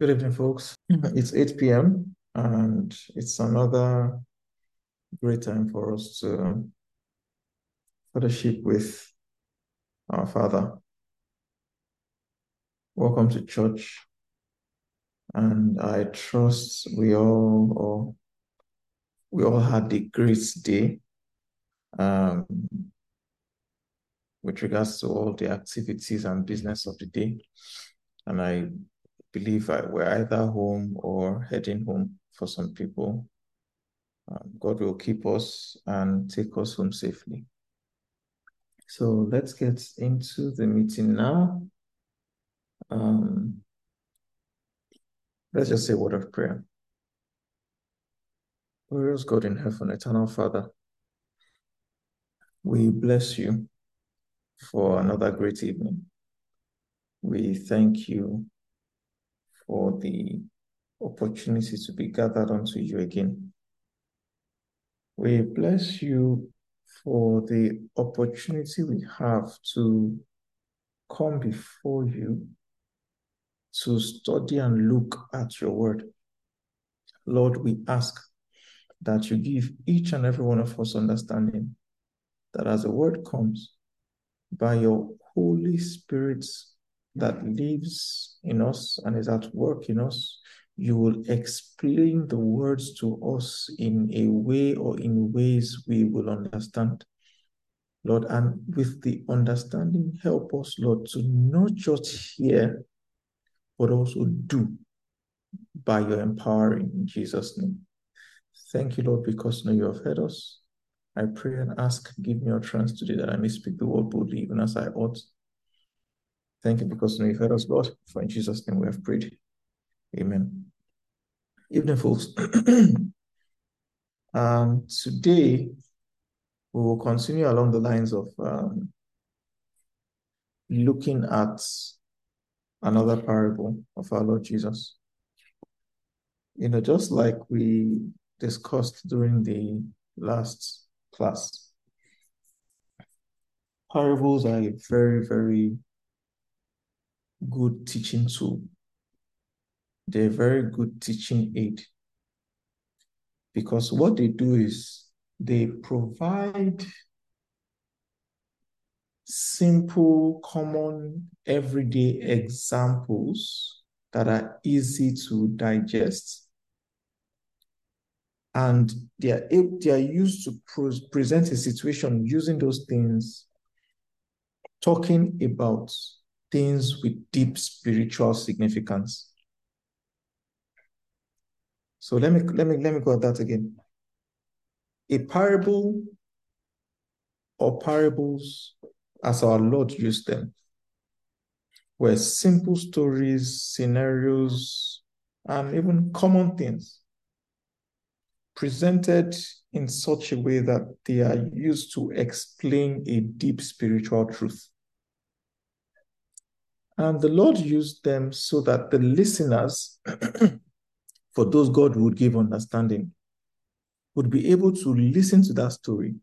Good evening, folks. It's 8 p.m. and it's another great time for us to fellowship with our Father. Welcome to church. And I trust we all or we all had a great day um, with regards to all the activities and business of the day. And I believe I, we're either home or heading home for some people. Um, God will keep us and take us home safely. So let's get into the meeting now. Um, let's just say a word of prayer. Glorious God in heaven, eternal Father, we bless you for another great evening. We thank you for the opportunity to be gathered unto you again. We bless you for the opportunity we have to come before you to study and look at your word. Lord, we ask that you give each and every one of us understanding that as the word comes, by your Holy Spirit that lives in us and is at work in us, you will explain the words to us in a way or in ways we will understand. Lord, and with the understanding, help us, Lord, to not just hear, but also do by your empowering in Jesus' name. Thank you, Lord, because now you have heard us. I pray and ask, give me utterance today that I may speak the word boldly, even as I ought. Thank you because you've heard us, Lord. For in Jesus' name we have prayed. Amen. Evening, folks. um, today, we will continue along the lines of um, looking at another parable of our Lord Jesus. You know, just like we discussed during the last class, parables are a very, very good teaching tool. They're very good teaching aid because what they do is they provide simple, common, everyday examples that are easy to digest. And they are, they are used to present a situation using those things, talking about things with deep spiritual significance. So let me let me let me go at that again. A parable or parables, as our Lord used them, were simple stories, scenarios, and even common things presented in such a way that they are used to explain a deep spiritual truth. And the Lord used them so that the listeners, for those God would give understanding, would be able to listen to that story,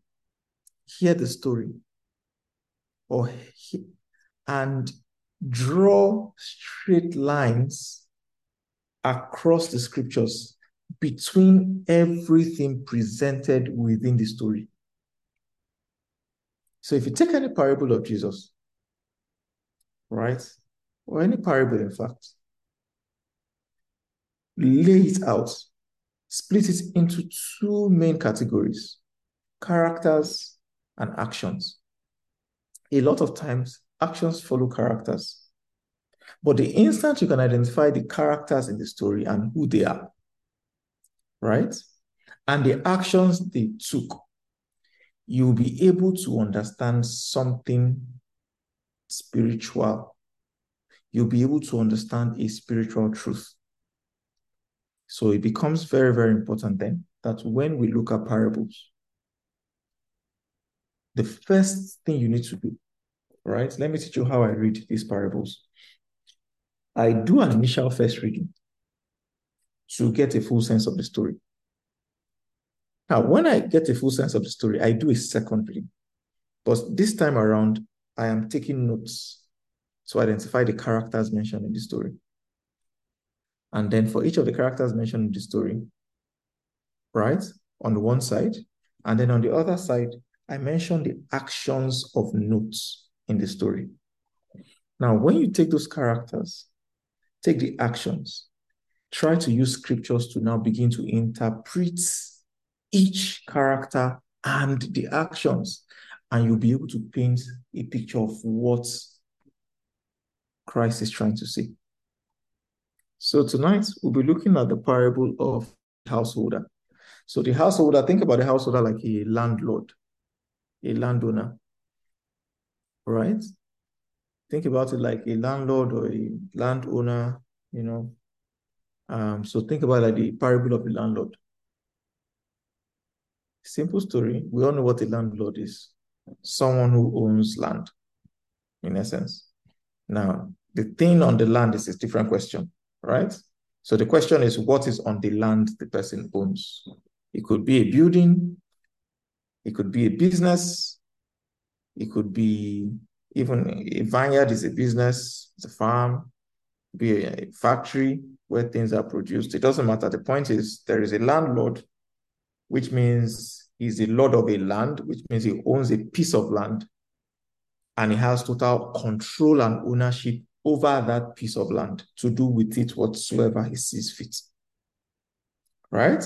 hear the story, or he- and draw straight lines across the scriptures between everything presented within the story. So if you take any parable of Jesus, right, or any parable, in fact, lay it out, split it into two main categories characters and actions. A lot of times, actions follow characters. But the instant you can identify the characters in the story and who they are, right? And the actions they took, you'll be able to understand something spiritual you'll be able to understand a spiritual truth. So it becomes very, very important then that when we look at parables, the first thing you need to do, right? Let me teach you how I read these parables. I do an initial first reading to get a full sense of the story. Now, when I get a full sense of the story, I do a second reading. But this time around, I am taking notes to identify the characters mentioned in the story. And then for each of the characters mentioned in the story, right, on the one side, and then on the other side, I mentioned the actions of notes in the story. Now, when you take those characters, take the actions, try to use scriptures to now begin to interpret each character and the actions, and you'll be able to paint a picture of what Christ is trying to say. So tonight we'll be looking at the parable of the householder. So the householder, think about the householder like a landlord, a landowner, right? Think about it like a landlord or a landowner, you know. Um, so think about like the parable of the landlord. Simple story. We all know what a landlord is. Someone who owns land, in essence. Now, the thing on the land is a different question, right? So the question is, what is on the land the person owns? It could be a building, it could be a business, it could be even a vineyard is a business, it's a farm, be a factory where things are produced. It doesn't matter. The point is there is a landlord, which means he's the lord of a land, which means he owns a piece of land and he has total control and ownership over that piece of land to do with it whatsoever he sees fit. Right?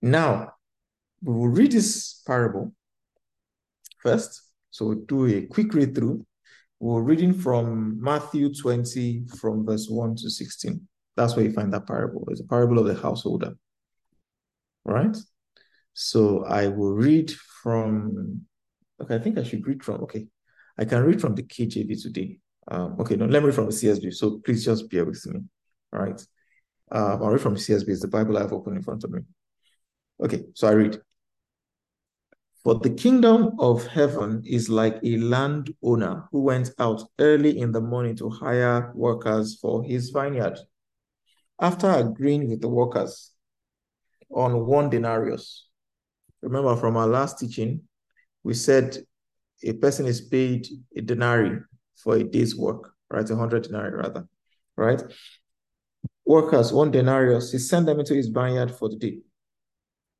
Now, we will read this parable first. So we'll do a quick read through. We're reading from Matthew 20, from verse 1 to 16. That's where you find that parable. It's a parable of the householder. Right? So I will read from, okay, I think I should read from, okay, I can read from the KJV today. Um, okay, no, let me read from the CSB. So please just bear with me. All right. Uh, I'll read from the CSB. It's the Bible I have open in front of me. Okay, so I read. For the kingdom of heaven is like a landowner who went out early in the morning to hire workers for his vineyard. After agreeing with the workers on one denarius, remember from our last teaching, we said a person is paid a denarii for a day's work, right? A hundred denarii rather, right? Workers, one denarius, he sent them into his vineyard for the day.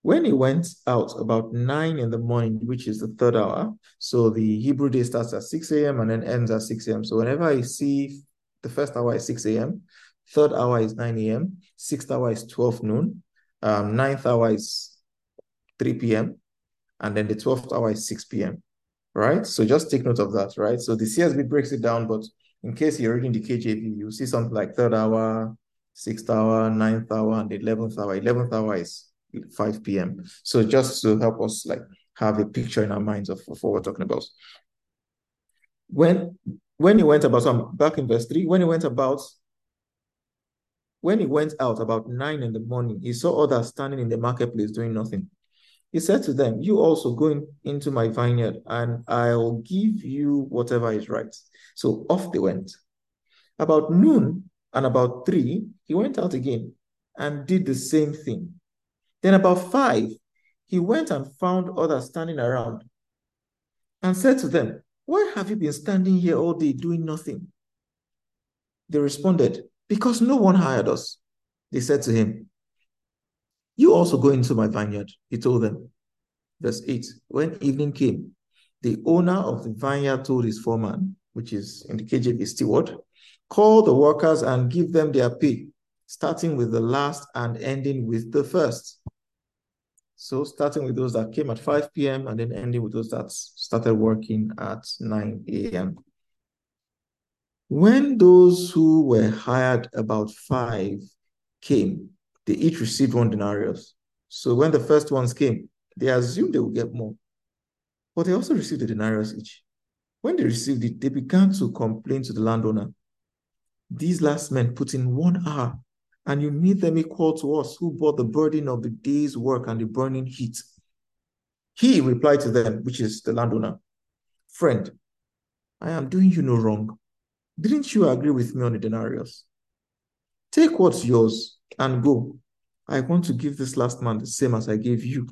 When he went out about nine in the morning, which is the third hour, so the Hebrew day starts at 6 a.m. and then ends at 6 a.m. So whenever I see the first hour is 6 a.m., third hour is 9 a.m., sixth hour is 12 noon, um, ninth hour is 3 p.m., and then the 12th hour is 6 p.m right? So just take note of that, right? So the CSB breaks it down, but in case you're reading the KJV, you see something like third hour, sixth hour, ninth hour, and eleventh hour. Eleventh hour is 5 p.m. So just to help us like have a picture in our minds of, of what we're talking about. When when he went about, so I'm back in verse 3, when he went about, when he went out about nine in the morning, he saw others standing in the marketplace doing nothing. He said to them, You also go in, into my vineyard, and I'll give you whatever is right. So off they went. About noon and about three, he went out again and did the same thing. Then about five, he went and found others standing around and said to them, Why have you been standing here all day doing nothing? They responded, Because no one hired us. They said to him, you also go into my vineyard, he told them. Verse 8 When evening came, the owner of the vineyard told his foreman, which is in the KJV steward, call the workers and give them their pay, starting with the last and ending with the first. So, starting with those that came at 5 p.m. and then ending with those that started working at 9 a.m. When those who were hired about 5 came, they each received one denarius. So when the first ones came, they assumed they would get more. But they also received a denarius each. When they received it, they began to complain to the landowner. These last men put in one hour, and you made them equal to us who bore the burden of the day's work and the burning heat. He replied to them, which is the landowner, Friend, I am doing you no wrong. Didn't you agree with me on the denarius? Take what's yours and go. I want to give this last man the same as I gave you.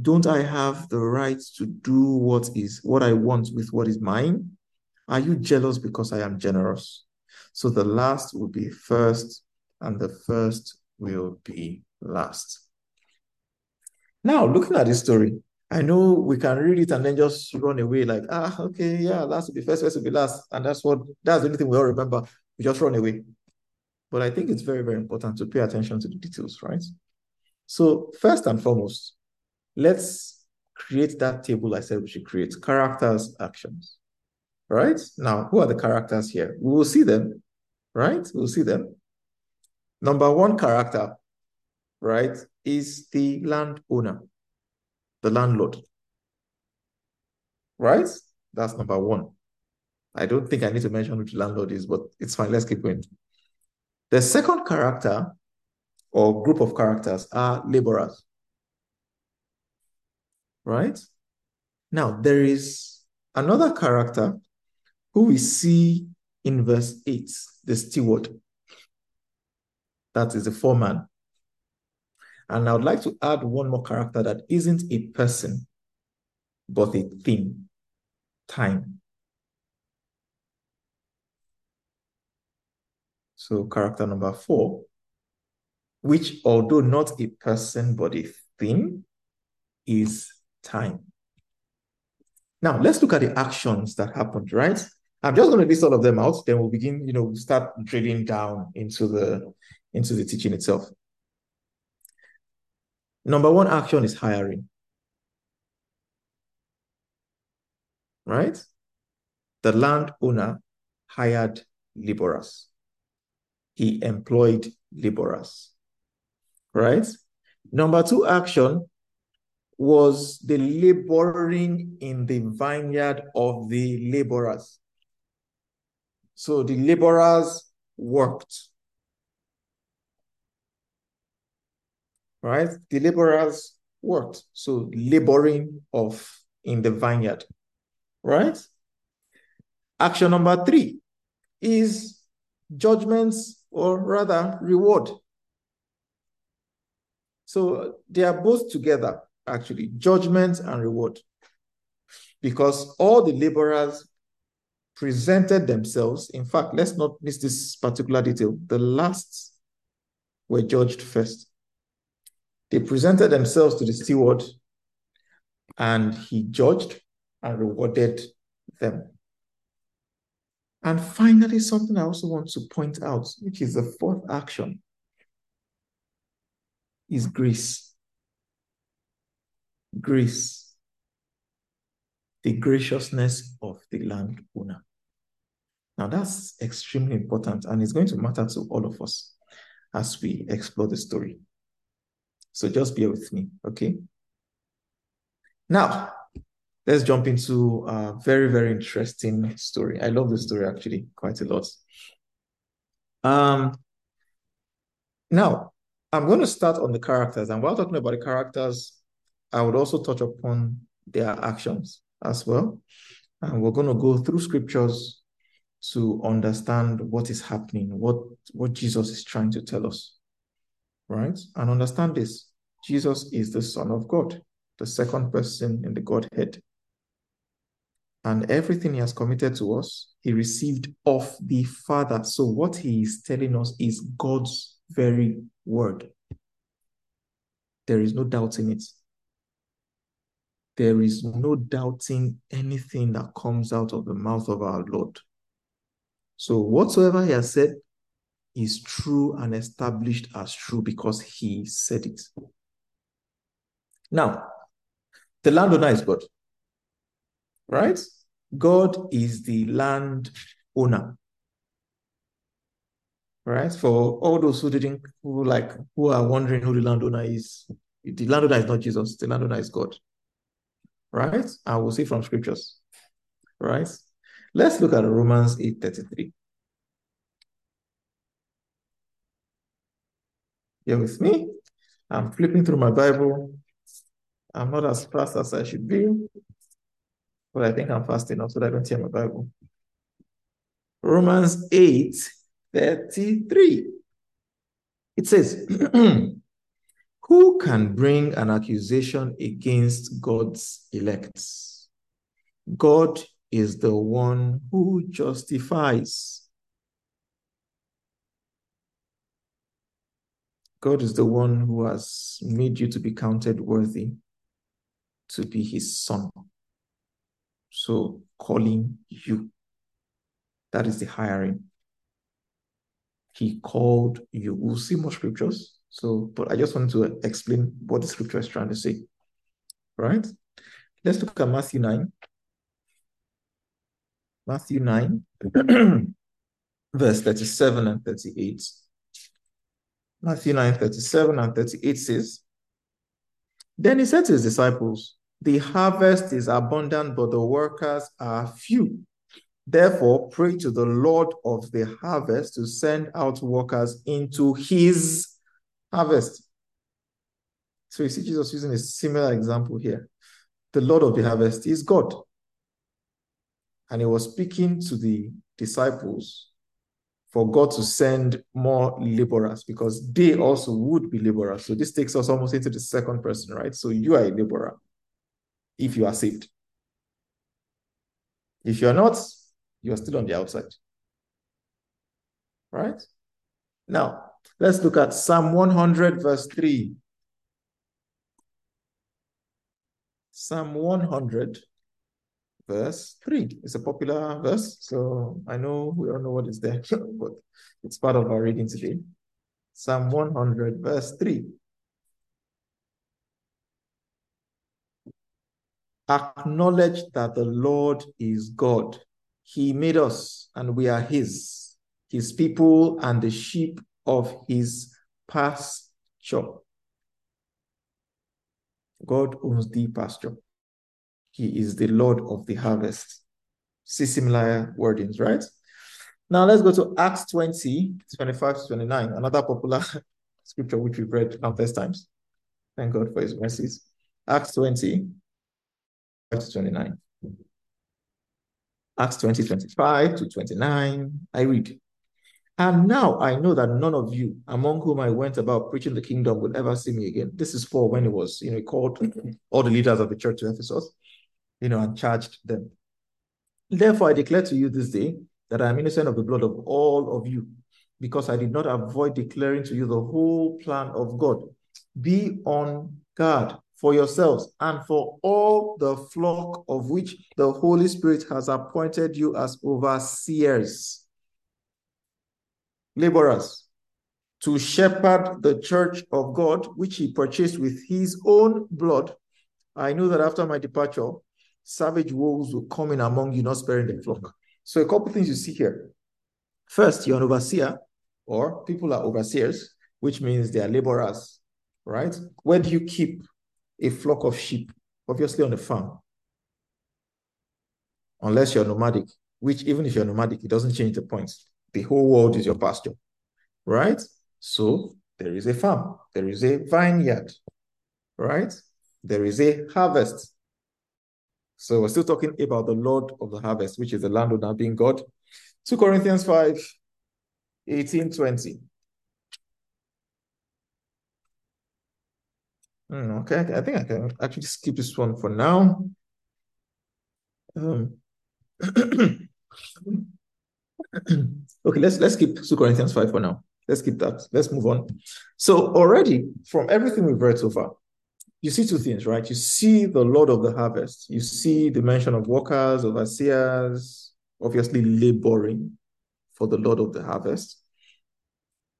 Don't I have the right to do what is what I want with what is mine? Are you jealous because I am generous? So the last will be first, and the first will be last. Now, looking at this story, I know we can read it and then just run away like, ah, okay, yeah, last will be first, first will be last. And that's what, that's the only thing we all remember. We just run away. But I think it's very, very important to pay attention to the details, right? So first and foremost, let's create that table I said we should create, characters, actions, right? Now, who are the characters here? We will see them, right? We'll see them. Number one character, right, is the landowner, the landlord, right? That's number one. I don't think I need to mention who the landlord is, but it's fine. Let's keep going. The second character or group of characters are laborers. Right? Now, there is another character who we see in verse 8, the steward. That is the foreman. And I would like to add one more character that isn't a person, but a thing time. So, character number four, which, although not a person but a thing, is time. Now, let's look at the actions that happened, right? I'm just going to list all of them out. Then we'll begin, you know, start drilling down into the into the teaching itself. Number one action is hiring. Right? The landowner hired laborers he employed laborers. Right? Number two action was the laboring in the vineyard of the laborers. So the laborers worked. Right? The laborers worked. So laboring of in the vineyard. Right? Action number three is judgments or rather reward. So they are both together, actually, judgment and reward. Because all the laborers presented themselves. In fact, let's not miss this particular detail. The last were judged first. They presented themselves to the steward, and he judged and rewarded them. And finally, something I also want to point out, which is the fourth action, is grace. Grace. The graciousness of the landowner. Now, that's extremely important, and it's going to matter to all of us as we explore the story. So just bear with me, okay? Now, let's jump into a very, very interesting story. I love the story actually quite a lot. Um, now, I'm going to start on the characters. And while talking about the characters, I would also touch upon their actions as well. And we're going to go through scriptures to understand what is happening, what, what Jesus is trying to tell us. Right? And understand this Jesus is the Son of God, the second person in the Godhead and everything he has committed to us, he received of the Father. So, what he is telling us is God's very word. There is no doubting it. There is no doubting anything that comes out of the mouth of our Lord. So, whatsoever he has said is true and established as true because he said it. Now, the landowner is God right? God is the land owner. Right? For all those who didn't, who like, who are wondering who the landowner is, the landowner is not Jesus, the landowner is God. Right? I will see from scriptures. Right? Let's look at Romans 8:33. Here with me. I'm flipping through my Bible. I'm not as fast as I should be. But I think I'm fast enough so that I don't tear my Bible. Romans 8 33. It says, Who can bring an accusation against God's elect? God is the one who justifies. God is the one who has made you to be counted worthy to be his son. So calling you. That is the hiring. He called you. We'll see more scriptures. So, but I just want to explain what the scripture is trying to say. Right? Let's look at Matthew 9. Matthew 9, verse 37 and 38. Matthew 9, 37 and 38 says, Then he said to his disciples, The harvest is abundant, but the workers are few. Therefore, pray to the Lord of the harvest to send out workers into his harvest. So you see Jesus using a similar example here. The Lord of the harvest is God. And he was speaking to the disciples for God to send more laborers because they also would be laborers. So this takes us almost into the second person, right? So you are a laborer if you are saved. If you are not, you are still on the outside. Right? Now, let's look at Psalm 100, verse 3. Psalm 100, verse 3. It's a popular verse, so I know we all know what is there, but it's part of our reading today. Psalm 100, verse 3. Acknowledge that the Lord is God. He made us, and we are His, His people, and the sheep of His pasture. God owns the pasture. He is the Lord of the harvest. See similar wordings, right? Now let's go to Acts 20, 25 to 29, another popular scripture which we've read countless times. Thank God for his mercies. Acts 20, 29. Acts 20, 25 to 29. I read. And now I know that none of you among whom I went about preaching the kingdom will ever see me again. This is for when it was, you know, he called all the leaders of the church to Ephesus you know, and charged them. Therefore, I declare to you this day that I am innocent of the blood of all of you, because I did not avoid declaring to you the whole plan of God. Be on guard for yourselves and for all the flock of which the Holy Spirit has appointed you as overseers, laborers, to shepherd the church of God, which he purchased with his own blood. I know that after my departure, savage wolves will come in among you, not sparing the flock. So a couple things you see here. First, you're an overseer, or people are overseers, which means they are laborers, right? Where do you keep a flock of sheep? Obviously on a farm. Unless you're nomadic, which even if you're nomadic, it doesn't change the point. The whole world is your pasture, right? So there is a farm, there is a vineyard, right? There is a harvest, so we're still talking about the Lord of the harvest, which is the landowner being God. 2 Corinthians 5, 18, 20. Mm, okay, I think I can actually skip this one for now. Um, okay, let's let's keep 2 Corinthians 5 for now. Let's keep that. Let's move on. So already from everything we've read so far, you see two things, right? You see the Lord of the harvest. You see the mention of workers, overseers, obviously laboring for the Lord of the harvest,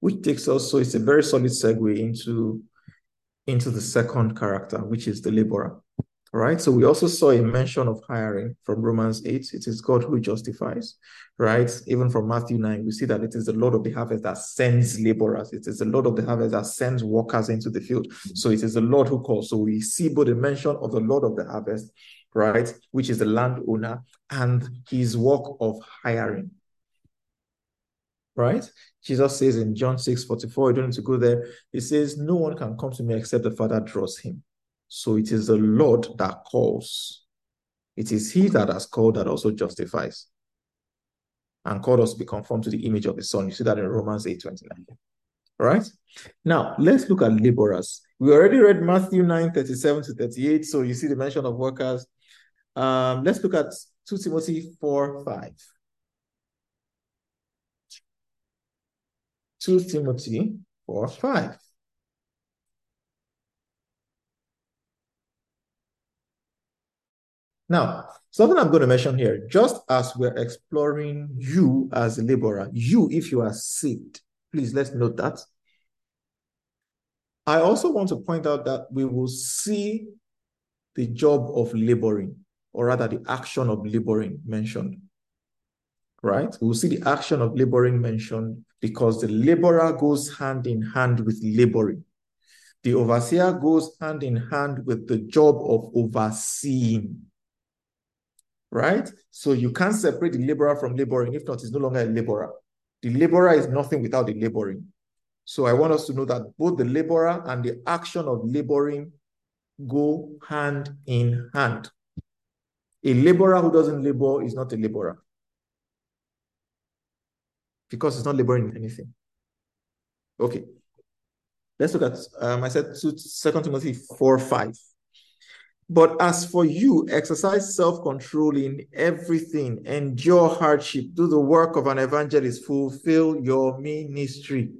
which takes us, so it's a very solid segue into, into the second character, which is the laborer. Right. So we also saw a mention of hiring from Romans 8. It is God who justifies, right? Even from Matthew 9, we see that it is the Lord of the harvest that sends laborers. It is the Lord of the harvest that sends workers into the field. So it is the Lord who calls. So we see both the mention of the Lord of the harvest, right? Which is the landowner, and his work of hiring. Right? Jesus says in John 6 44, you don't need to go there. He says, No one can come to me except the Father draws him. So it is the Lord that calls. It is He that has called that also justifies and called us to be conformed to the image of His Son. You see that in Romans 8 29. All right. Now let's look at laborers. We already read Matthew 9 37 to 38. So you see the mention of workers. Um, let's look at 2 Timothy 4 5. 2 Timothy 4 5. Now, something I'm going to mention here, just as we're exploring you as a laborer, you, if you are saved, please let's note that. I also want to point out that we will see the job of laboring, or rather the action of laboring mentioned. Right? We'll see the action of laboring mentioned because the laborer goes hand in hand with laboring. The overseer goes hand in hand with the job of overseeing right? So you can't separate the laborer from laboring. If not, it's no longer a laborer. The laborer is nothing without the laboring. So I want us to know that both the laborer and the action of laboring go hand in hand. A laborer who doesn't labor is not a laborer because it's not laboring anything. Okay. Let's look at, um, I said 2 Timothy 4 5. But as for you, exercise self control in everything, endure hardship, do the work of an evangelist, fulfill your ministry.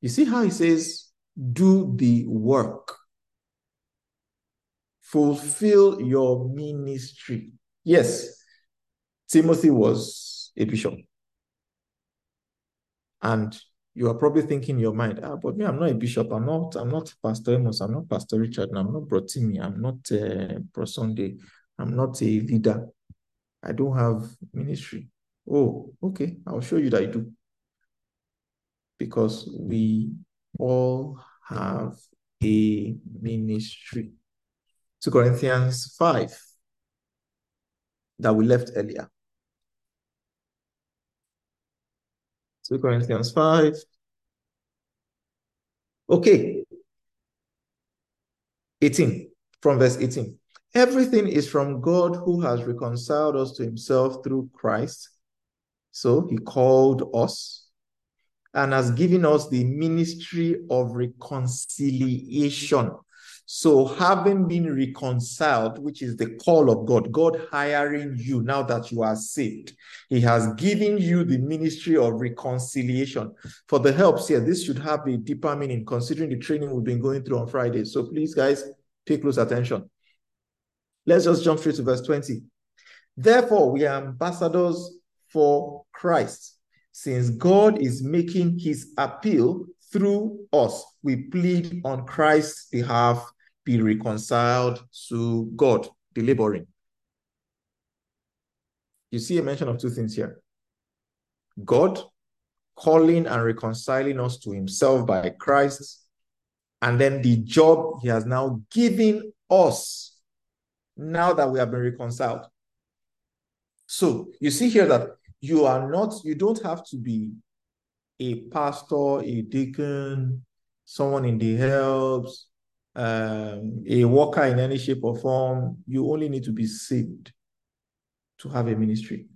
You see how he says, do the work, fulfill your ministry. Yes, Timothy was a bishop. And you are probably thinking in your mind, ah, but me, I'm not a bishop. I'm not, I'm not Pastor Amos. I'm not Pastor Richard. I'm not Brotimi. I'm not uh, Pro Sunday. I'm not a leader. I don't have ministry. Oh, okay. I'll show you that I do. Because we all have a ministry. 2 Corinthians 5 that we left earlier. 2 Corinthians 5. Okay. 18, from verse 18. Everything is from God who has reconciled us to himself through Christ. So he called us and has given us the ministry of reconciliation. So, having been reconciled, which is the call of God, God hiring you now that you are saved, He has given you the ministry of reconciliation. For the helps here, this should have a deeper meaning considering the training we've been going through on Friday. So, please, guys, pay close attention. Let's just jump straight to verse 20. Therefore, we are ambassadors for Christ, since God is making his appeal through us. We plead on Christ's behalf be reconciled to God, deliberate. You see a mention of two things here God calling and reconciling us to himself by Christ, and then the job he has now given us now that we have been reconciled. So you see here that you are not, you don't have to be a pastor, a deacon, someone in the helps, um, a worker in any shape or form, you only need to be saved to have a ministry.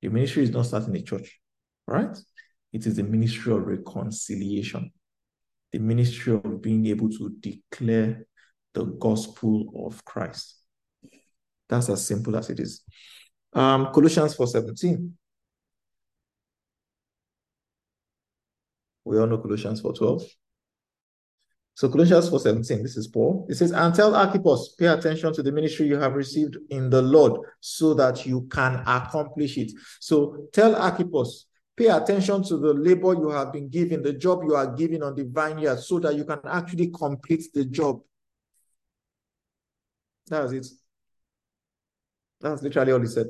The ministry is not starting a church, right? It is the ministry of reconciliation, the ministry of being able to declare the gospel of Christ. That's as simple as it is. Um, Colossians 4.17. We all know Colossians 4.12. So Colossians 4.17, this is Paul. It says, and tell Archippus, pay attention to the ministry you have received in the Lord so that you can accomplish it. So tell Archippus, pay attention to the labor you have been given, the job you are given on the vineyard so that you can actually complete the job. That's it. That's literally all he said.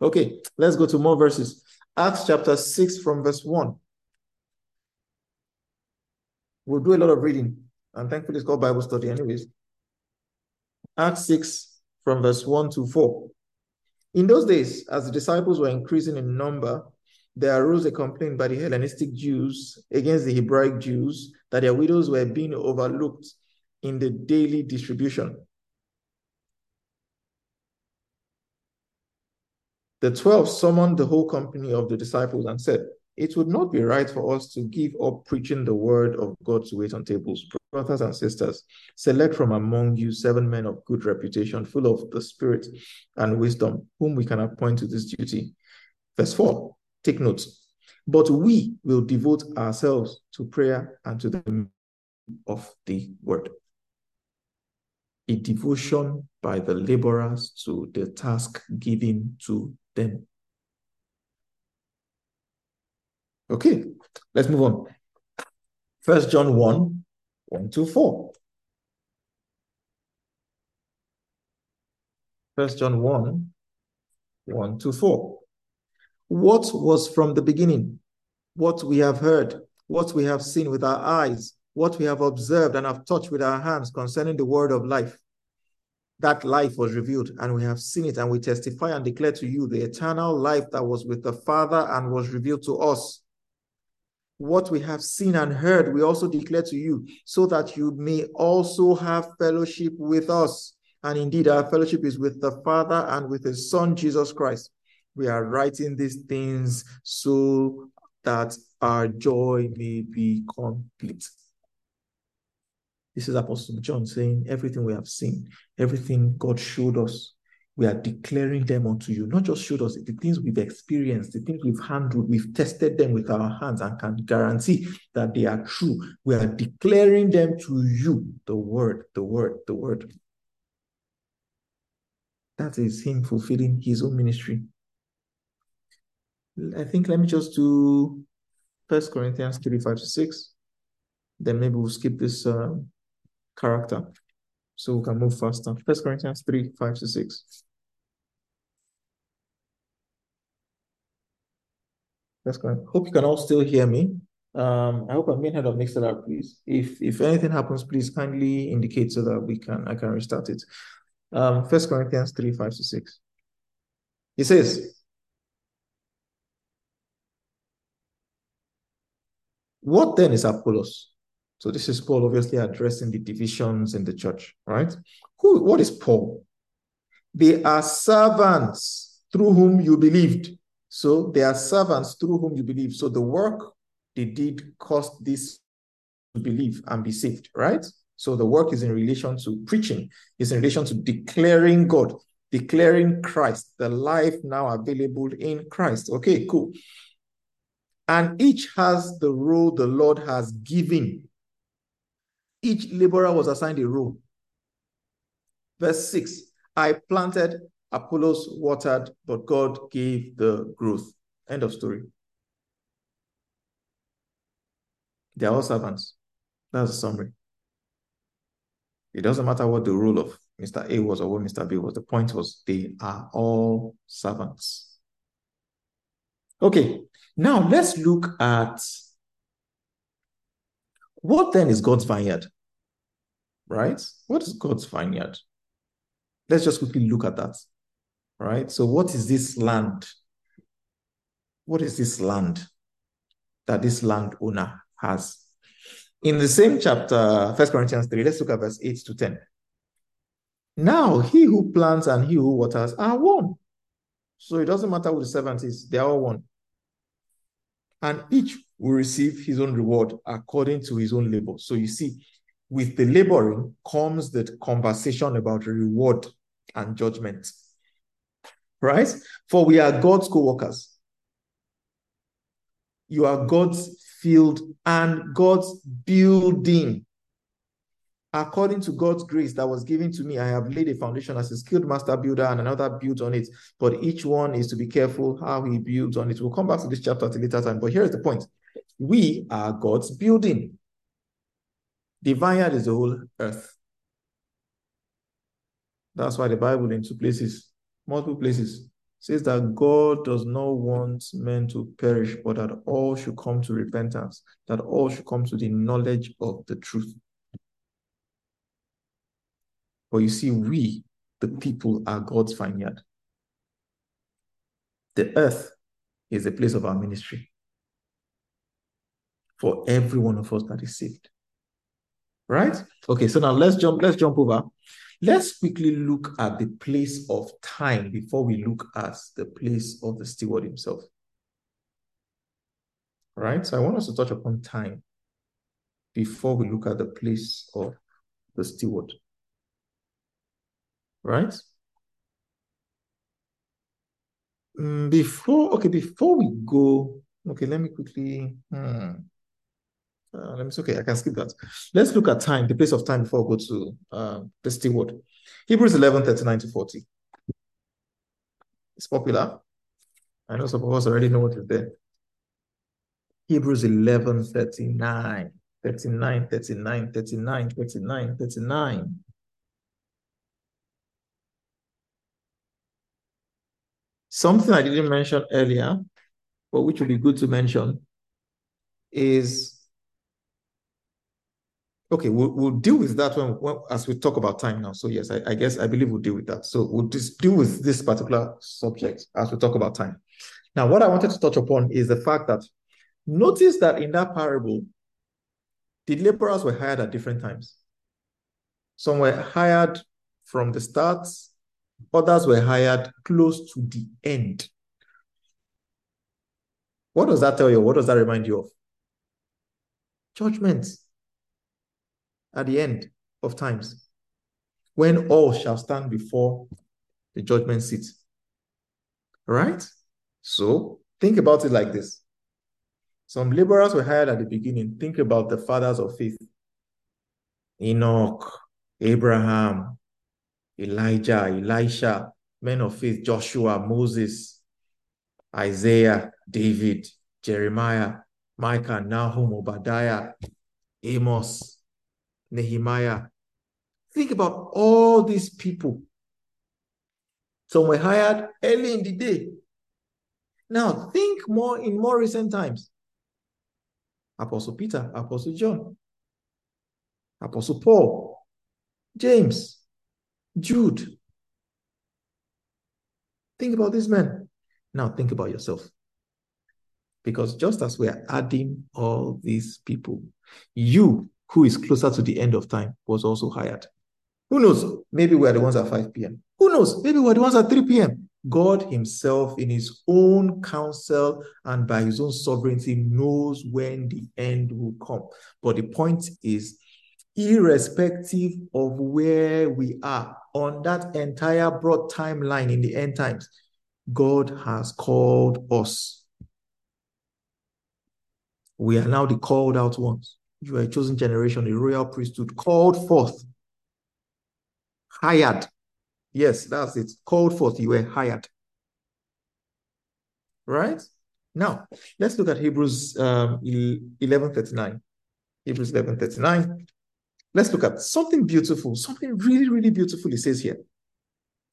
Okay, let's go to more verses. Acts chapter 6 from verse 1. We'll do a lot of reading, and thankfully it's called Bible study, anyways. Acts 6 from verse 1 to 4. In those days, as the disciples were increasing in number, there arose a complaint by the Hellenistic Jews against the Hebraic Jews that their widows were being overlooked in the daily distribution. The twelve summoned the whole company of the disciples and said, it would not be right for us to give up preaching the word of God to wait on tables. Brothers and sisters, select from among you seven men of good reputation, full of the Spirit and wisdom, whom we can appoint to this duty. Verse 4, take note. But we will devote ourselves to prayer and to the of the word. a devotion by the laborers to the task given to them. Okay, let's move on. First John 1, 1 to 4. First John 1, 1 to 4. What was from the beginning? What we have heard, what we have seen with our eyes, what we have observed and have touched with our hands concerning the word of life. That life was revealed, and we have seen it, and we testify and declare to you the eternal life that was with the Father and was revealed to us. What we have seen and heard, we also declare to you, so that you may also have fellowship with us. And indeed, our fellowship is with the Father and with His Son, Jesus Christ. We are writing these things so that our joy may be complete. This is Apostle John saying, Everything we have seen, everything God showed us, we are declaring them unto you. Not just showed us the things we've experienced, the things we've handled, we've tested them with our hands and can guarantee that they are true. We are declaring them to you, the word, the word, the word. That is Him fulfilling His own ministry. I think let me just do First Corinthians 3 5 to 6. Then maybe we'll skip this um, character. So we can move faster. First Corinthians 3, 5 to 6. That's correct. Hope you can all still hear me. Um, I hope I'm being heard of Mixlr, please. If if anything happens, please kindly indicate so that we can I can restart it. Um, First Corinthians 3, 5 to 6. It says, What then is Apollos? So this is Paul obviously addressing the divisions in the church, right? Who, what is Paul? They are servants through whom you believed. So they are servants through whom you believe. So the work they did caused this to believe and be saved, right? So the work is in relation to preaching, is in relation to declaring God, declaring Christ, the life now available in Christ. Okay, cool. And each has the role the Lord has given each laborer was assigned a role. Verse 6 I planted, Apollos watered, but God gave the growth. End of story. They are all servants. That's a summary. It doesn't matter what the role of Mr. A was or what Mr. B was. The point was they are all servants. Okay, now let's look at what then is God's vineyard? Right? What is God's vineyard? Let's just quickly look at that. Right? So, what is this land? What is this land that this landowner has? In the same chapter, First Corinthians 3, let's look at verse 8 to 10. Now, he who plants and he who waters are one. So it doesn't matter who the servant is, they are all one. And each will receive his own reward according to his own labor. So you see, with the laboring comes the conversation about reward and judgment. Right? For we are God's co workers. You are God's field and God's building. According to God's grace that was given to me, I have laid a foundation as a skilled master builder, and another builds on it. But each one is to be careful how he builds on it. We'll come back to this chapter at a later time. But here's the point we are God's building. The vineyard is the whole earth. That's why the Bible, in two places, multiple places, says that God does not want men to perish, but that all should come to repentance, that all should come to the knowledge of the truth. But you see, we, the people, are God's vineyard. The earth is the place of our ministry for every one of us that is saved. Right? Okay, so now let's jump, let's jump over. Let's quickly look at the place of time before we look at the place of the steward himself. Right? So I want us to touch upon time before we look at the place of the steward. Right? Mm, before, okay, before we go, okay, let me quickly. Hmm. Uh, let me. Okay, I can skip that. Let's look at time, the place of time before I go to uh, the steward. Hebrews 11, 39 to 40. It's popular. I know some of us already know what is there. Hebrews 11, 39, 39, 39, 39, 39, 39. Something I didn't mention earlier, but which would be good to mention, is okay. We'll, we'll deal with that when, when as we talk about time now. So yes, I, I guess I believe we'll deal with that. So we'll just deal with this particular subject as we talk about time. Now, what I wanted to touch upon is the fact that notice that in that parable, the laborers were hired at different times. Some were hired from the start, others were hired close to the end. What does that tell you? What does that remind you of? Judgment at the end of times when all shall stand before the judgment seat. Right? So think about it like this. Some laborers were hired at the beginning. Think about the fathers of faith Enoch, Abraham, Elijah, Elisha, men of faith, Joshua, Moses, Isaiah, David, Jeremiah, Micah, Nahum, Obadiah, Amos, Nehemiah. Think about all these people. Some were hired early in the day. Now, think more in more recent times. Apostle Peter, Apostle John, Apostle Paul, James, Jude. Think about these men. Now, think about yourself. Because just as we are adding all these people, you, who is closer to the end of time, was also hired. Who knows? Maybe we're the ones at 5 p.m. Who knows? Maybe we're the ones at 3 p.m. God Himself, in His own counsel and by His own sovereignty, knows when the end will come. But the point is, irrespective of where we are on that entire broad timeline in the end times, God has called us. We are now the called out ones. You are a chosen generation, a royal priesthood, called forth, hired Yes, that's it. Called forth, you were hired. Right? Now, let's look at Hebrews um, 11.39. Hebrews 11.39. Let's look at something beautiful, something really, really beautiful it says here.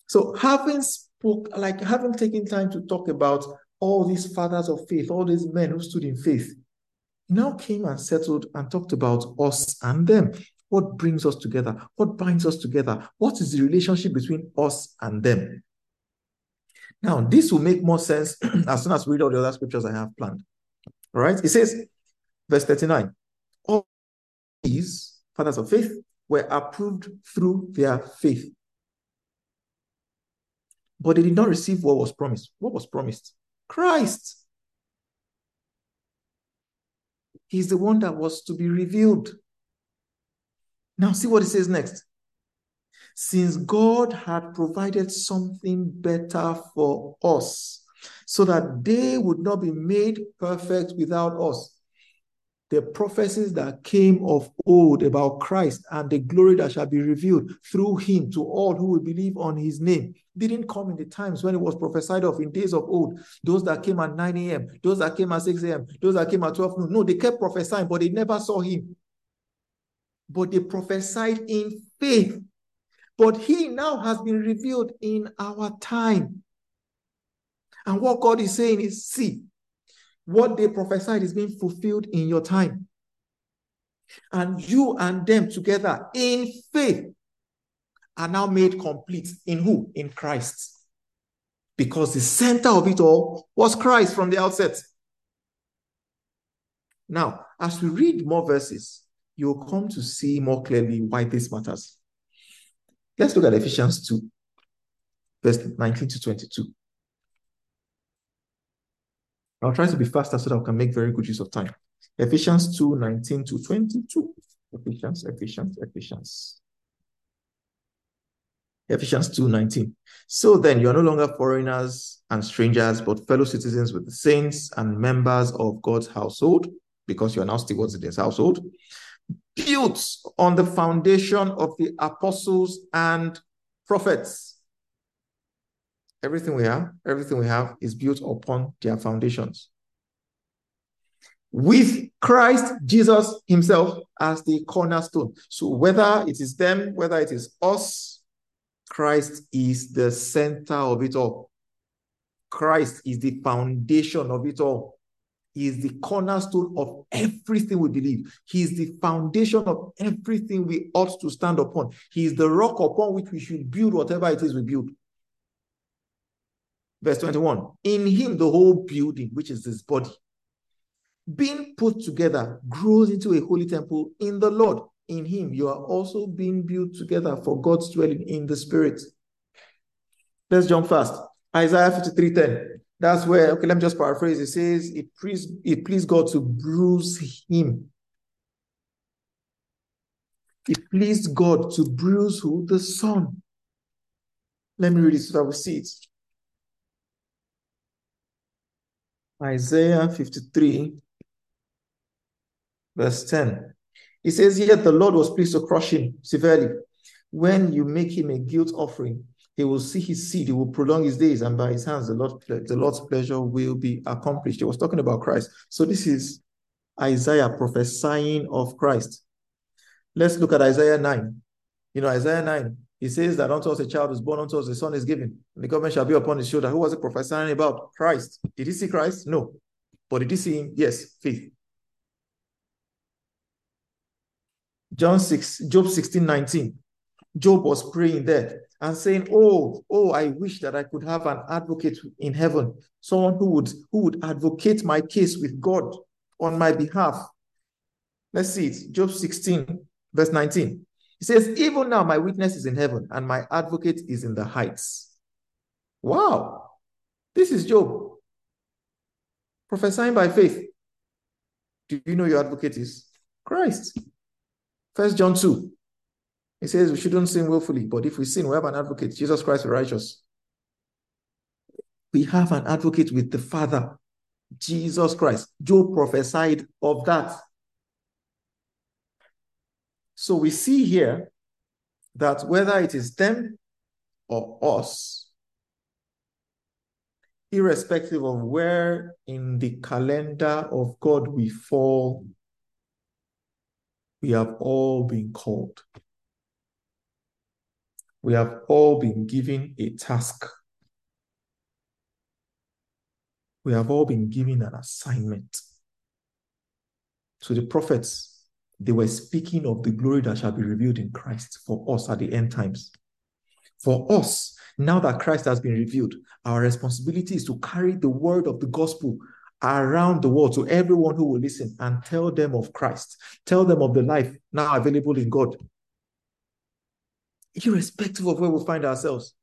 So having spoke, like having taken time to talk about all these fathers of faith, all these men who stood in faith, now came and settled and talked about us and them. What brings us together? What binds us together? What is the relationship between us and them? Now, this will make more sense as soon as we read all the other scriptures I have planned. All right. It says, verse 39 All these fathers of faith were approved through their faith. But they did not receive what was promised. What was promised? Christ. He's the one that was to be revealed. Now, see what it says next. Since God had provided something better for us, so that they would not be made perfect without us. The prophecies that came of old about Christ and the glory that shall be revealed through him to all who will believe on his name didn't come in the times when it was prophesied of in days of old. Those that came at 9 a.m., those that came at 6 a.m., those that came at 12 noon. No, they kept prophesying, but they never saw him but they prophesied in faith. But he now has been revealed in our time. And what God is saying is see, what they prophesied is being fulfilled in your time. And you and them together in faith are now made complete in who? In Christ. Because the center of it all was Christ from the outset. Now, as we read more verses, you'll come to see more clearly why this matters. Let's look at Ephesians 2, verse 19 to 22. I'll try to be faster so that we can make very good use of time. Ephesians 2, 19 to 22. Ephesians, Ephesians, Ephesians. Ephesians 2, 19. So then you are no longer foreigners and strangers, but fellow citizens with the saints and members of God's household because you're now stewards in this household, built on the foundation of the apostles and prophets. Everything we have, everything we have is built upon their foundations. With Christ Jesus himself as the cornerstone. So whether it is them, whether it is us, Christ is the center of it all. Christ is the foundation of it all. He is the cornerstone of everything we believe. He is the foundation of everything we ought to stand upon. He is the rock upon which we should build whatever it is we build. Verse 21 In him, the whole building, which is his body, being put together, grows into a holy temple in the Lord. In him, you are also being built together for God's dwelling in the Spirit. Let's jump fast. Isaiah 53 10. That's where, okay, let me just paraphrase. It says, it pleased, it pleased God to bruise him. It pleased God to bruise who? The Son. Let me read it so that we see it. Isaiah 53, verse 10. It says, Yet the Lord was pleased to crush him severely. When you make him a guilt offering, he will see his seed, he will prolong his days, and by his hands the Lord the Lord's pleasure will be accomplished. He was talking about Christ. So this is Isaiah prophesying of Christ. Let's look at Isaiah 9. You know, Isaiah 9, he says that unto us a child is born, unto us a son is given, and the government shall be upon his shoulder. Who was it prophesying about? Christ. Did he see Christ? No. But did he see him? Yes, faith. John 6, Job 16, 19. Job was praying there and saying, Oh, oh, I wish that I could have an advocate in heaven, someone who would who would advocate my case with God on my behalf. Let's see it. Job 16, verse 19. He says, Even now my witness is in heaven, and my advocate is in the heights. Wow. This is Job. Prophesying by faith. Do you know your advocate is? Christ. First John 2. He says we shouldn't sin willfully, but if we sin, we have an advocate, Jesus Christ the righteous. We have an advocate with the Father, Jesus Christ. Job prophesied of that. So we see here that whether it is them or us, irrespective of where in the calendar of God we fall, we have all been called. We have all been given a task. We have all been given an assignment. So the prophets, they were speaking of the glory that shall be revealed in Christ for us at the end times. For us, now that Christ has been revealed, our responsibility is to carry the word of the gospel around the world to everyone who will listen and tell them of Christ, tell them of the life now available in God, irrespective of where we find ourselves.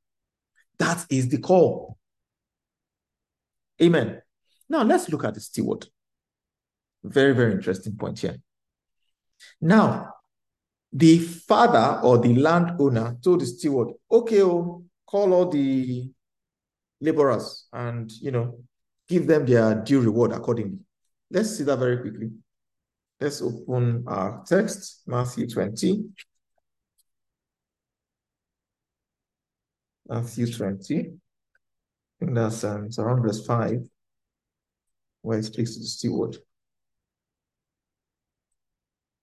That is the call. Amen. Now let's look at the steward. Very, very interesting point here. Now, the father or the landowner told the steward, okay, oh, call all the laborers and, you know, give them their due reward accordingly. Let's see that very quickly. Let's open our text, Matthew 20. Matthew 20. I think that's um, around verse 5, where it speaks to the steward.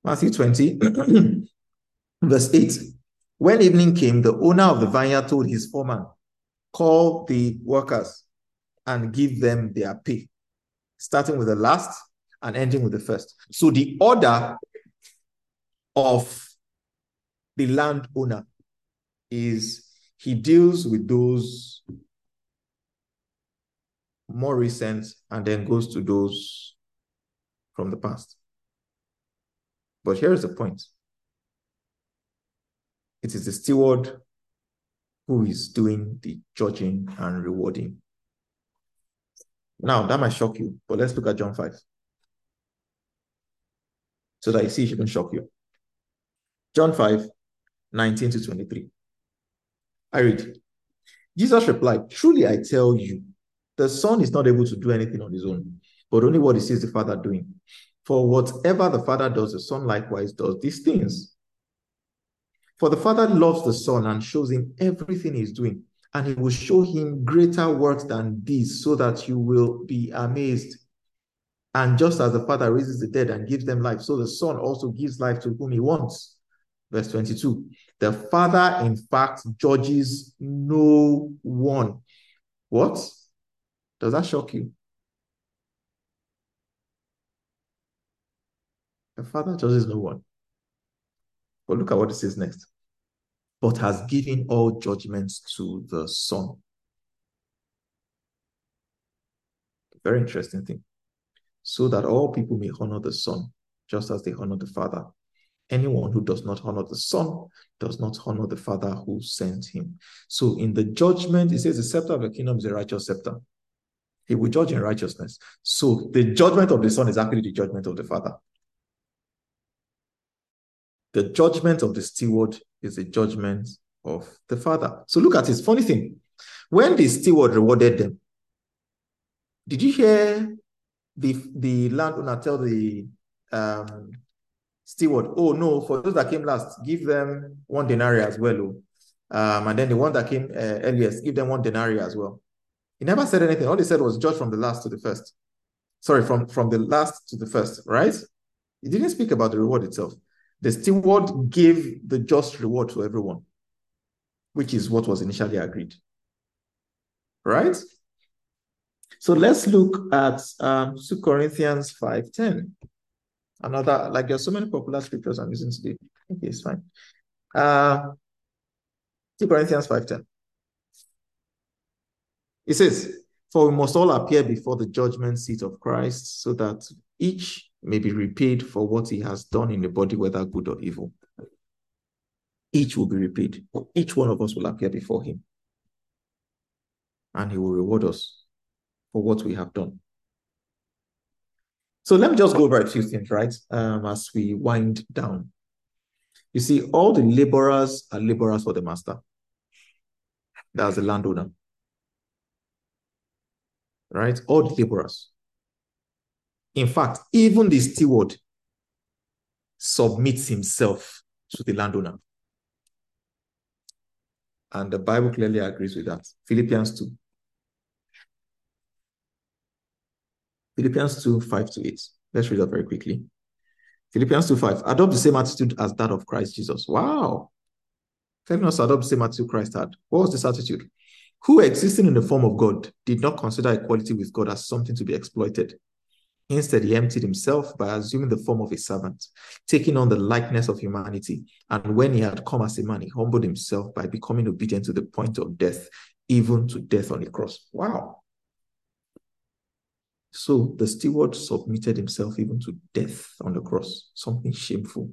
Matthew 20, verse 8. When evening came, the owner of the vineyard told his foreman, Call the workers and give them their pay, starting with the last and ending with the first. So the order of the landowner is he deals with those more recent and then goes to those from the past. But here's the point it is the steward who is doing the judging and rewarding. Now, that might shock you, but let's look at John 5 so that you see it can shock you. John 5 19 to 23. I read. Jesus replied, Truly I tell you, the Son is not able to do anything on his own, but only what he sees the Father doing. For whatever the Father does, the Son likewise does these things. For the Father loves the Son and shows him everything he's doing, and he will show him greater works than these, so that you will be amazed. And just as the Father raises the dead and gives them life, so the Son also gives life to whom he wants. Verse 22 The Father, in fact, judges no one. What? Does that shock you? The Father judges no one. But look at what it says next. But has given all judgments to the Son. Very interesting thing. So that all people may honor the Son, just as they honor the Father. Anyone who does not honor the Son does not honor the Father who sent him. So in the judgment, it says the scepter of the kingdom is a righteous scepter. He will judge in righteousness. So the judgment of the Son is actually the judgment of the Father. The judgment of the steward is the judgment of the Father. So look at this funny thing. When the steward rewarded them, did you hear the, the landowner tell the um, steward, oh no, for those that came last, give them one denarii as well. Oh. Um, and then the one that came uh, earliest, give them one denarii as well. He never said anything. All he said was judge from the last to the first. Sorry, from, from the last to the first, right? He didn't speak about the reward itself. The steward gave the just reward to everyone, which is what was initially agreed. Right? So let's look at um, 2 Corinthians 5.10. Another, like there's so many popular scriptures I'm using today. Okay, it's fine. Uh, 2 Corinthians 5.10. It says, For we must all appear before the judgment seat of Christ, so that each may be repaid for what he has done in the body, whether good or evil. Each will be repaid. Each one of us will appear before him. And he will reward us for what we have done. So let me just go over a few things, right? Um, as we wind down. You see, all the laborers are laborers for the master. That's the landowner. Right? All the laborers. In fact, even the steward submits himself to the landowner. And the Bible clearly agrees with that. Philippians 2. Philippians 2, 5 to 8. Let's read that very quickly. Philippians 2, 5. Adopt the same attitude as that of Christ Jesus. Wow. Telling us to adopt the same attitude Christ had. What was this attitude? Who, existing in the form of God, did not consider equality with God as something to be exploited. Instead, he emptied himself by assuming the form of a servant, taking on the likeness of humanity. And when he had come as a man, he humbled himself by becoming obedient to the point of death, even to death on the cross. Wow. So the steward submitted himself even to death on the cross, something shameful.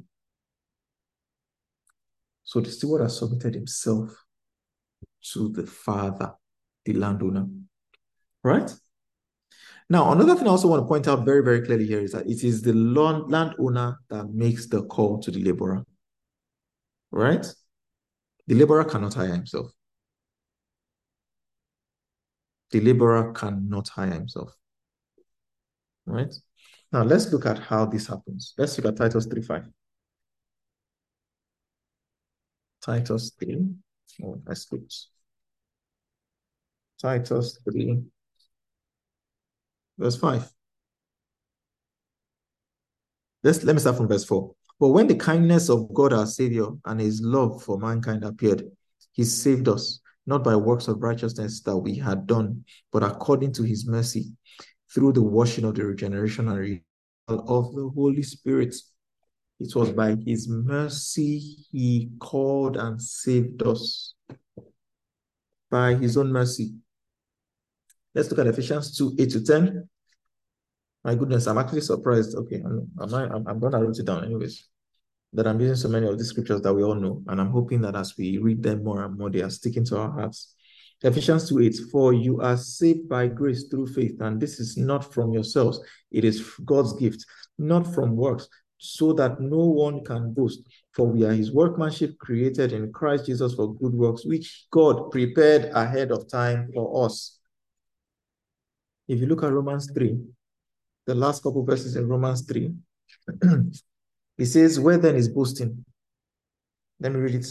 So the steward has submitted himself to the father, the landowner. Right? Now, another thing I also want to point out very, very clearly here is that it is the land, landowner that makes the call to the laborer. Right? The laborer cannot hire himself. The laborer cannot hire himself right? Now let's look at how this happens. Let's look at Titus 3.5. Titus 3. Oh, I skipped. Titus 3, verse 5. Let's, let me start from verse 4. But when the kindness of God our Savior and his love for mankind appeared, he saved us, not by works of righteousness that we had done, but according to his mercy, through the washing of the regeneration and renewal of the Holy Spirit. It was by his mercy he called and saved us. By his own mercy. Let's look at Ephesians 2 8 to 10. My goodness, I'm actually surprised. Okay, I'm, I'm, I'm to write it down anyways. That I'm using so many of these scriptures that we all know. And I'm hoping that as we read them more and more, they are sticking to our hearts. Ephesians 2 8, for you are saved by grace through faith, and this is not from yourselves, it is God's gift, not from works, so that no one can boast. For we are his workmanship created in Christ Jesus for good works, which God prepared ahead of time for us. If you look at Romans 3, the last couple verses in Romans 3, he says, Where then is boasting? Let me read it.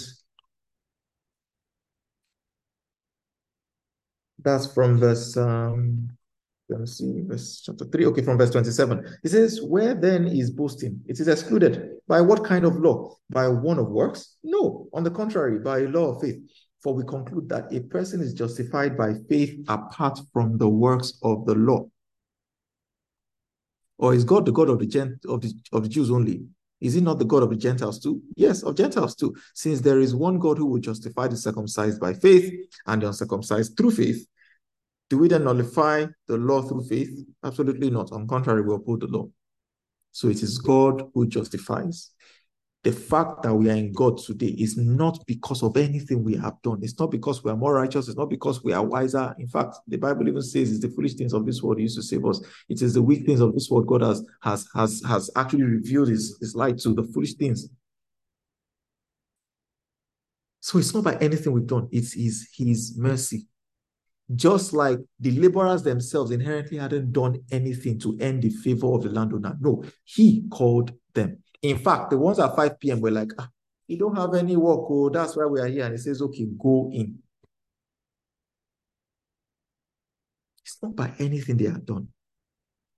That's from verse um let me see, verse chapter 3. Okay, from verse 27. It says, Where then is boasting? It is excluded. By what kind of law? By one of works? No, on the contrary, by law of faith. For we conclude that a person is justified by faith apart from the works of the law. Or is God the God of the gent of the of the Jews only? Is he not the God of the Gentiles too? Yes, of Gentiles too. Since there is one God who will justify the circumcised by faith and the uncircumcised through faith, do we then nullify the law through faith? Absolutely not. On contrary, we uphold the law. So it is God who justifies. The fact that we are in God today is not because of anything we have done. It's not because we are more righteous. It's not because we are wiser. In fact, the Bible even says it's the foolish things of this world used to save us. It is the weak things of this world God has has has has actually revealed his, his light to the foolish things. So it's not by anything we've done, it's his, his mercy just like the laborers themselves inherently hadn't done anything to end the favor of the landowner. No, he called them. In fact, the ones at 5 p.m. were like, ah, you don't have any work, oh, that's why we are here. And he says, okay, go in. It's not by anything they have done.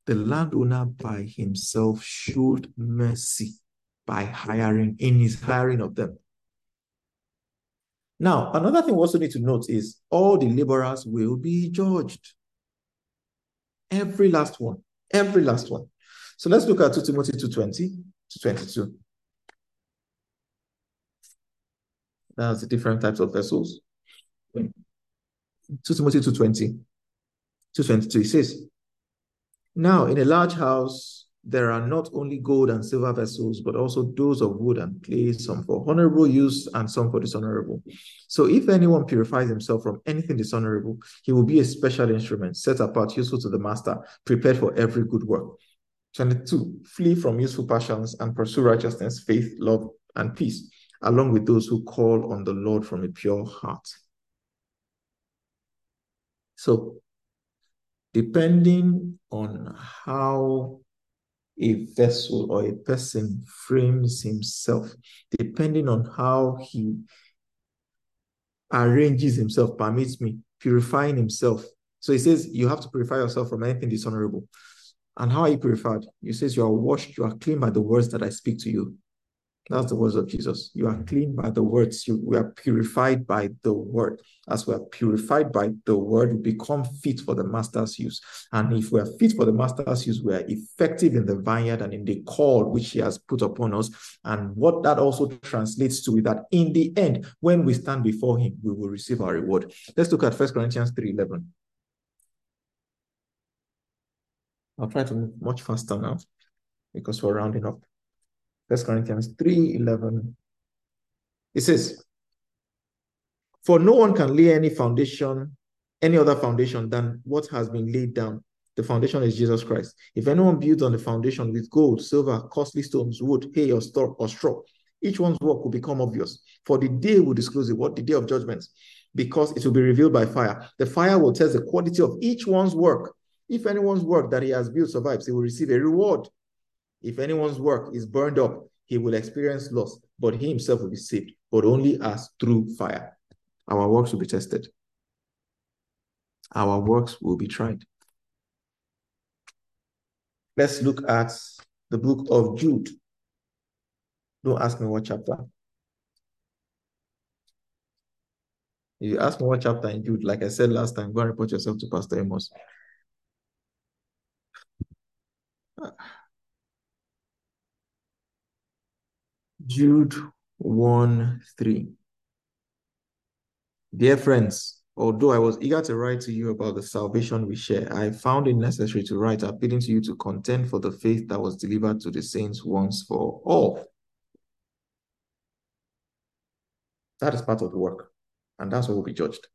The landowner by himself showed mercy by hiring, in his hiring of them. Now, another thing we also need to note is all the laborers will be judged. Every last one. Every last one. So let's look at 2 Timothy 2.20 to 22. That's the different types of vessels. 2 Timothy 2.20 2.22, it says, Now in a large house there are not only gold and silver vessels, but also those of wood and clay, some for honorable use and some for dishonorable. So if anyone purifies himself from anything dishonorable, he will be a special instrument, set apart, useful to the master, prepared for every good work. 22. Flee from useful passions and pursue righteousness, faith, love, and peace, along with those who call on the Lord from a pure heart. So, depending on how a vessel or a person frames himself, depending on how he arranges himself, permits me, purifying himself. So he says, you have to purify yourself from anything dishonorable. And how are you purified? He says, you are washed, you are clean by the words that I speak to you. That's the words of Jesus. You are clean by the words. You, we are purified by the word. As we are purified by the word, we become fit for the master's use. And if we are fit for the master's use, we are effective in the vineyard and in the call which he has put upon us. And what that also translates to is that in the end, when we stand before him, we will receive our reward. Let's look at 1 Corinthians 3 11. I'll try to move much faster now because we're rounding up. First Corinthians 3 11. It says, For no one can lay any foundation, any other foundation than what has been laid down. The foundation is Jesus Christ. If anyone builds on the foundation with gold, silver, costly stones, wood, hay, or straw, or straw, each one's work will become obvious. For the day will disclose it, what the day of judgment, because it will be revealed by fire. The fire will test the quality of each one's work. If anyone's work that he has built survives, he will receive a reward. If anyone's work is burned up, he will experience loss, but he himself will be saved, but only as through fire. Our works will be tested. Our works will be tried. Let's look at the book of Jude. Don't ask me what chapter. If you ask me what chapter in Jude, like I said last time, go and report yourself to Pastor Amos. Jude 1 3. Dear friends, although I was eager to write to you about the salvation we share, I found it necessary to write appealing to you to contend for the faith that was delivered to the saints once for all. That is part of the work, and that's what will be judged.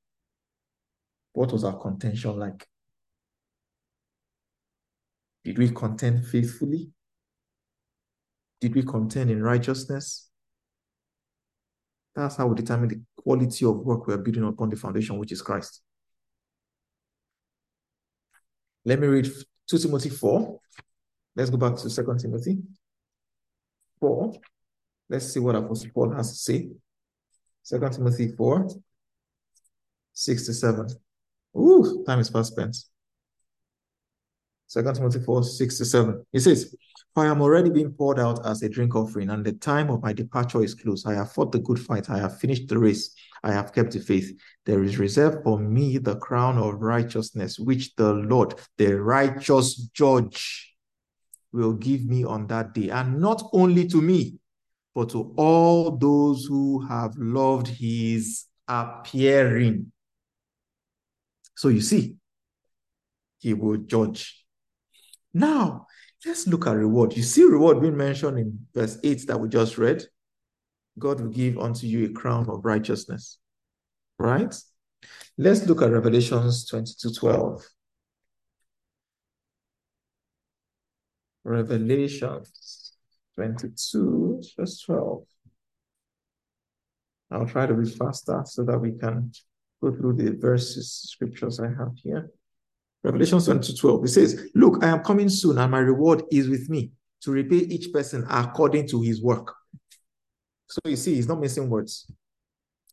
What was our contention like? Did we contend faithfully? Did we contend in righteousness? That's how we determine the quality of work we are building upon the foundation, which is Christ. Let me read 2 Timothy 4. Let's go back to 2 Timothy. 4. Let's see what Apostle Paul has to say. 2 Timothy 4, 6 to 7. Ooh, time is fast spent. 2 Timothy 4, 6 to 7. He says, For I am already being poured out as a drink offering, and the time of my departure is close. I have fought the good fight. I have finished the race. I have kept the faith. There is reserved for me the crown of righteousness, which the Lord, the righteous judge, will give me on that day. And not only to me, but to all those who have loved his appearing. So you see, he will judge now, let's look at reward. You see reward being mentioned in verse 8 that we just read. God will give unto you a crown of righteousness. Right? Let's look at Revelations 22 12. Revelations 22, verse 12. I'll try to be faster so that we can go through the verses, scriptures I have here. Revelation 22 12. It says, Look, I am coming soon, and my reward is with me to repay each person according to his work. So you see, he's not missing words.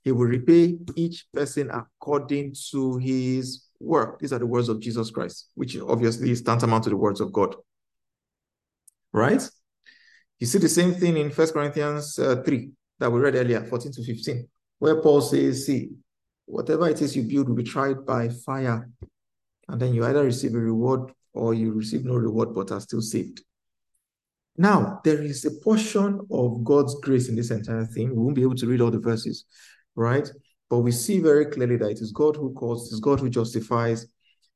He will repay each person according to his work. These are the words of Jesus Christ, which obviously is tantamount to the words of God. Right? You see the same thing in First Corinthians uh, 3 that we read earlier, 14 to 15, where Paul says, See, whatever it is you build will be tried by fire and then you either receive a reward or you receive no reward but are still saved. Now, there is a portion of God's grace in this entire thing. We won't be able to read all the verses, right? But we see very clearly that it is God who calls, it is God who justifies,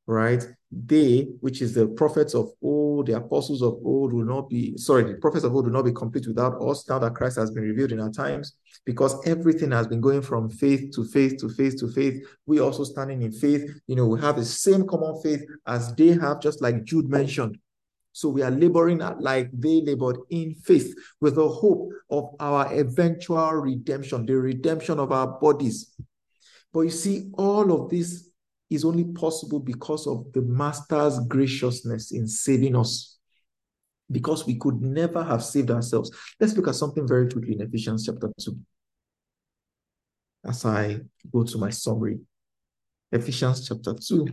right? They, which is the prophets of old, the apostles of old, will not be, sorry, the prophets of old will not be complete without us now that Christ has been revealed in our times, because everything has been going from faith to faith to faith to faith. We also standing in faith, you know, we have the same common faith as they have, just like Jude mentioned. So we are laboring like they labored in faith with the hope of our eventual redemption, the redemption of our bodies. But you see, all of this is only possible because of the Master's graciousness in saving us. Because we could never have saved ourselves. Let's look at something very quickly in Ephesians chapter 2. As I go to my summary, Ephesians chapter 2.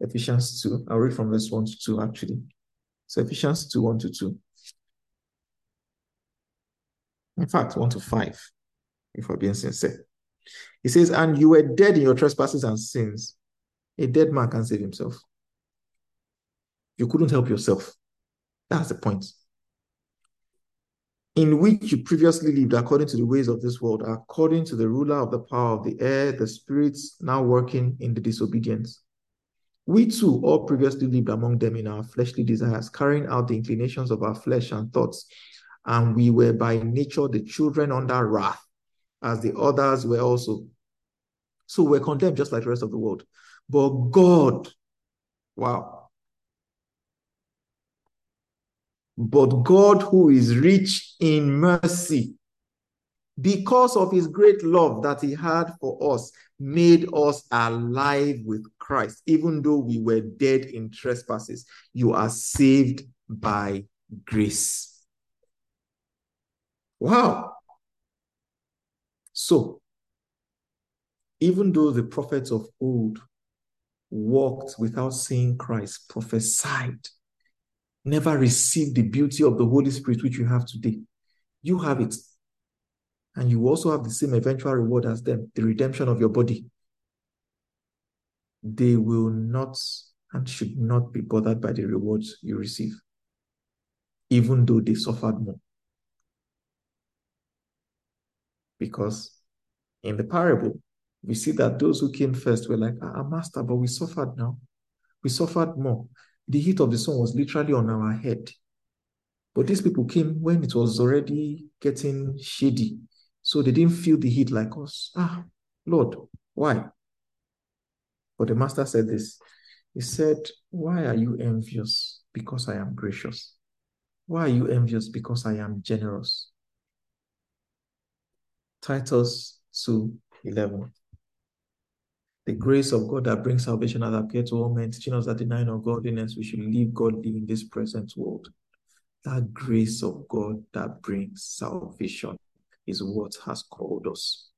Ephesians 2. I'll read from verse 1 to 2 actually. So Ephesians 2, 1 to 2. In fact, 1 to 5, if we're being sincere. He says, And you were dead in your trespasses and sins. A dead man can save himself. You couldn't help yourself. That's the point. In which you previously lived according to the ways of this world, according to the ruler of the power of the air, the spirits now working in the disobedience. We too all previously lived among them in our fleshly desires, carrying out the inclinations of our flesh and thoughts. And we were by nature the children under wrath as the others were also. So we're condemned just like the rest of the world. But God, wow. But God, who is rich in mercy, because of his great love that he had for us, made us alive with Christ. Even though we were dead in trespasses, you are saved by grace. Wow. So, even though the prophets of old walked without seeing Christ, prophesied, never received the beauty of the Holy Spirit which you have today, you have it. And you also have the same eventual reward as them the redemption of your body. They will not and should not be bothered by the rewards you receive, even though they suffered more. Because in the parable, we see that those who came first were like, ah, Master, but we suffered now. We suffered more. The heat of the sun was literally on our head. But these people came when it was already getting shady. So they didn't feel the heat like us. Ah, Lord, why? But the master said this. He said, Why are you envious? Because I am gracious. Why are you envious? Because I am generous. Titus 2 11. The grace of God that brings salvation has appeared to all men, teaching us that denying Godliness, we should live godly in this present world. That grace of God that brings salvation is what has called us.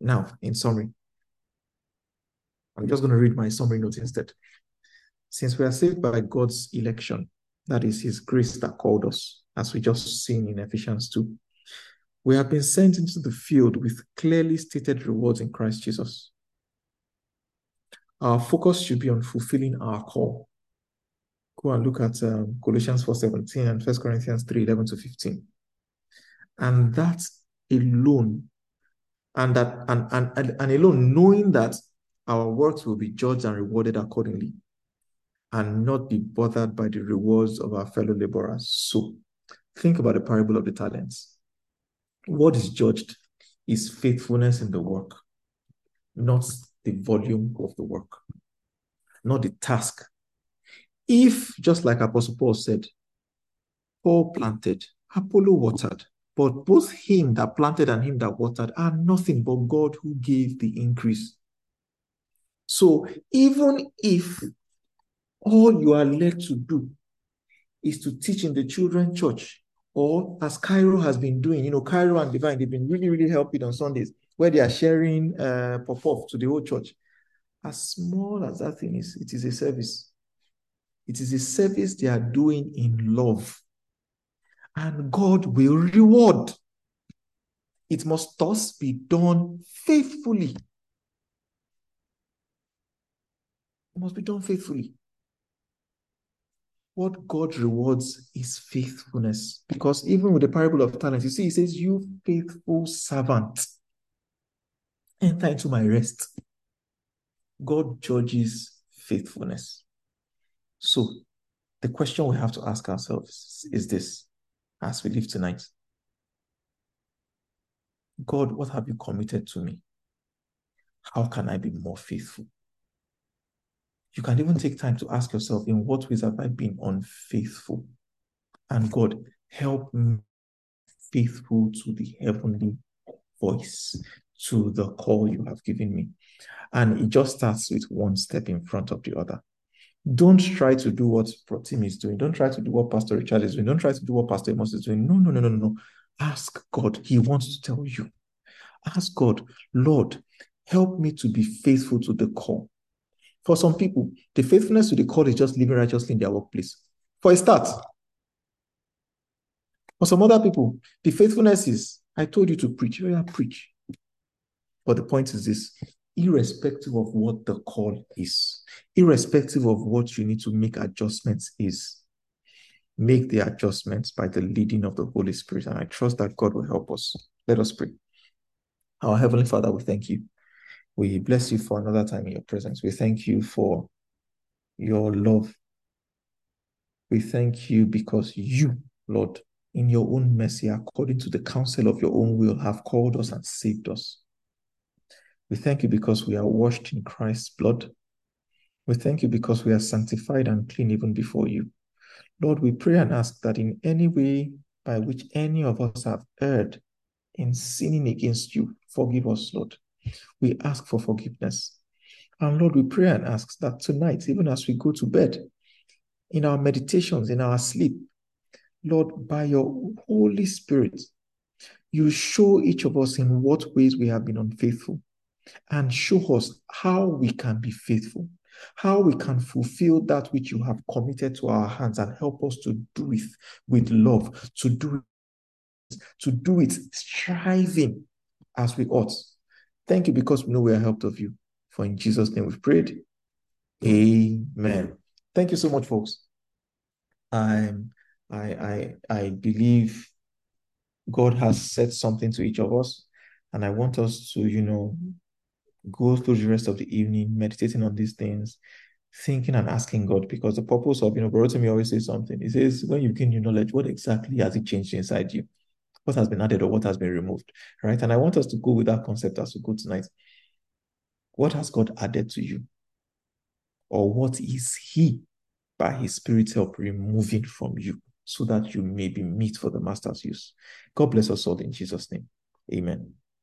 Now, in summary, I'm just going to read my summary note instead. Since we are saved by God's election, that is His grace that called us, as we just seen in Ephesians 2, we have been sent into the field with clearly stated rewards in Christ Jesus. Our focus should be on fulfilling our call. Go and look at um, Colossians 4.17 and 1 Corinthians 3.11 to 15. And that alone, and that and, and, and alone knowing that our works will be judged and rewarded accordingly, and not be bothered by the rewards of our fellow laborers. So think about the parable of the talents. What is judged is faithfulness in the work, not the volume of the work, not the task. If, just like Apostle Paul said, Paul planted, Apollo watered, but both him that planted and him that watered are nothing but God who gave the increase. So even if all you are led to do is to teach in the children church, or as Cairo has been doing, you know, Cairo and Divine, they've been really, really helping on Sundays where they are sharing uh, pop-off to the whole church. As small as that thing is, it is a service. It is a service they are doing in love. And God will reward. It must thus be done faithfully. It must be done faithfully what God rewards is faithfulness. Because even with the parable of talents, you see, he says, You faithful servant, enter into my rest. God judges faithfulness. So, the question we have to ask ourselves is this as we live tonight God, what have you committed to me? How can I be more faithful? You can even take time to ask yourself, in what ways have I been unfaithful? And God, help me faithful to the heavenly voice, to the call you have given me. And it just starts with one step in front of the other. Don't try to do what Protim is doing. Don't try to do what Pastor Richard is doing. Don't try to do what Pastor Amos is doing. No, no, no, no, no. Ask God. He wants to tell you. Ask God, Lord, help me to be faithful to the call. For some people, the faithfulness to the call is just living righteously in their workplace. For a start. For some other people, the faithfulness is, I told you to preach, oh yeah, preach. But the point is this irrespective of what the call is, irrespective of what you need to make adjustments is, make the adjustments by the leading of the Holy Spirit. And I trust that God will help us. Let us pray. Our Heavenly Father, we thank you we bless you for another time in your presence. We thank you for your love. We thank you because you, Lord, in your own mercy, according to the counsel of your own will, have called us and saved us. We thank you because we are washed in Christ's blood. We thank you because we are sanctified and clean even before you. Lord, we pray and ask that in any way by which any of us have erred in sinning against you, forgive us, Lord. We ask for forgiveness. And Lord, we pray and ask that tonight, even as we go to bed, in our meditations, in our sleep, Lord, by your Holy Spirit, you show each of us in what ways we have been unfaithful and show us how we can be faithful, how we can fulfill that which you have committed to our hands and help us to do it with love, to do it, to do it striving as we ought. Thank you because we know we are helped of you. For in Jesus' name we've prayed. Amen. Thank you so much, folks. I'm, I, I, I believe God has said something to each of us, and I want us to, you know, go through the rest of the evening meditating on these things, thinking and asking God, because the purpose of, you know, Barotimi always says something. He says, when you gain new knowledge, what exactly has it changed inside you? What has been added or what has been removed, right? And I want us to go with that concept as we go tonight. What has God added to you? Or what is He, by His Spirit's help, removing from you so that you may be meet for the Master's use? God bless us all in Jesus' name. Amen.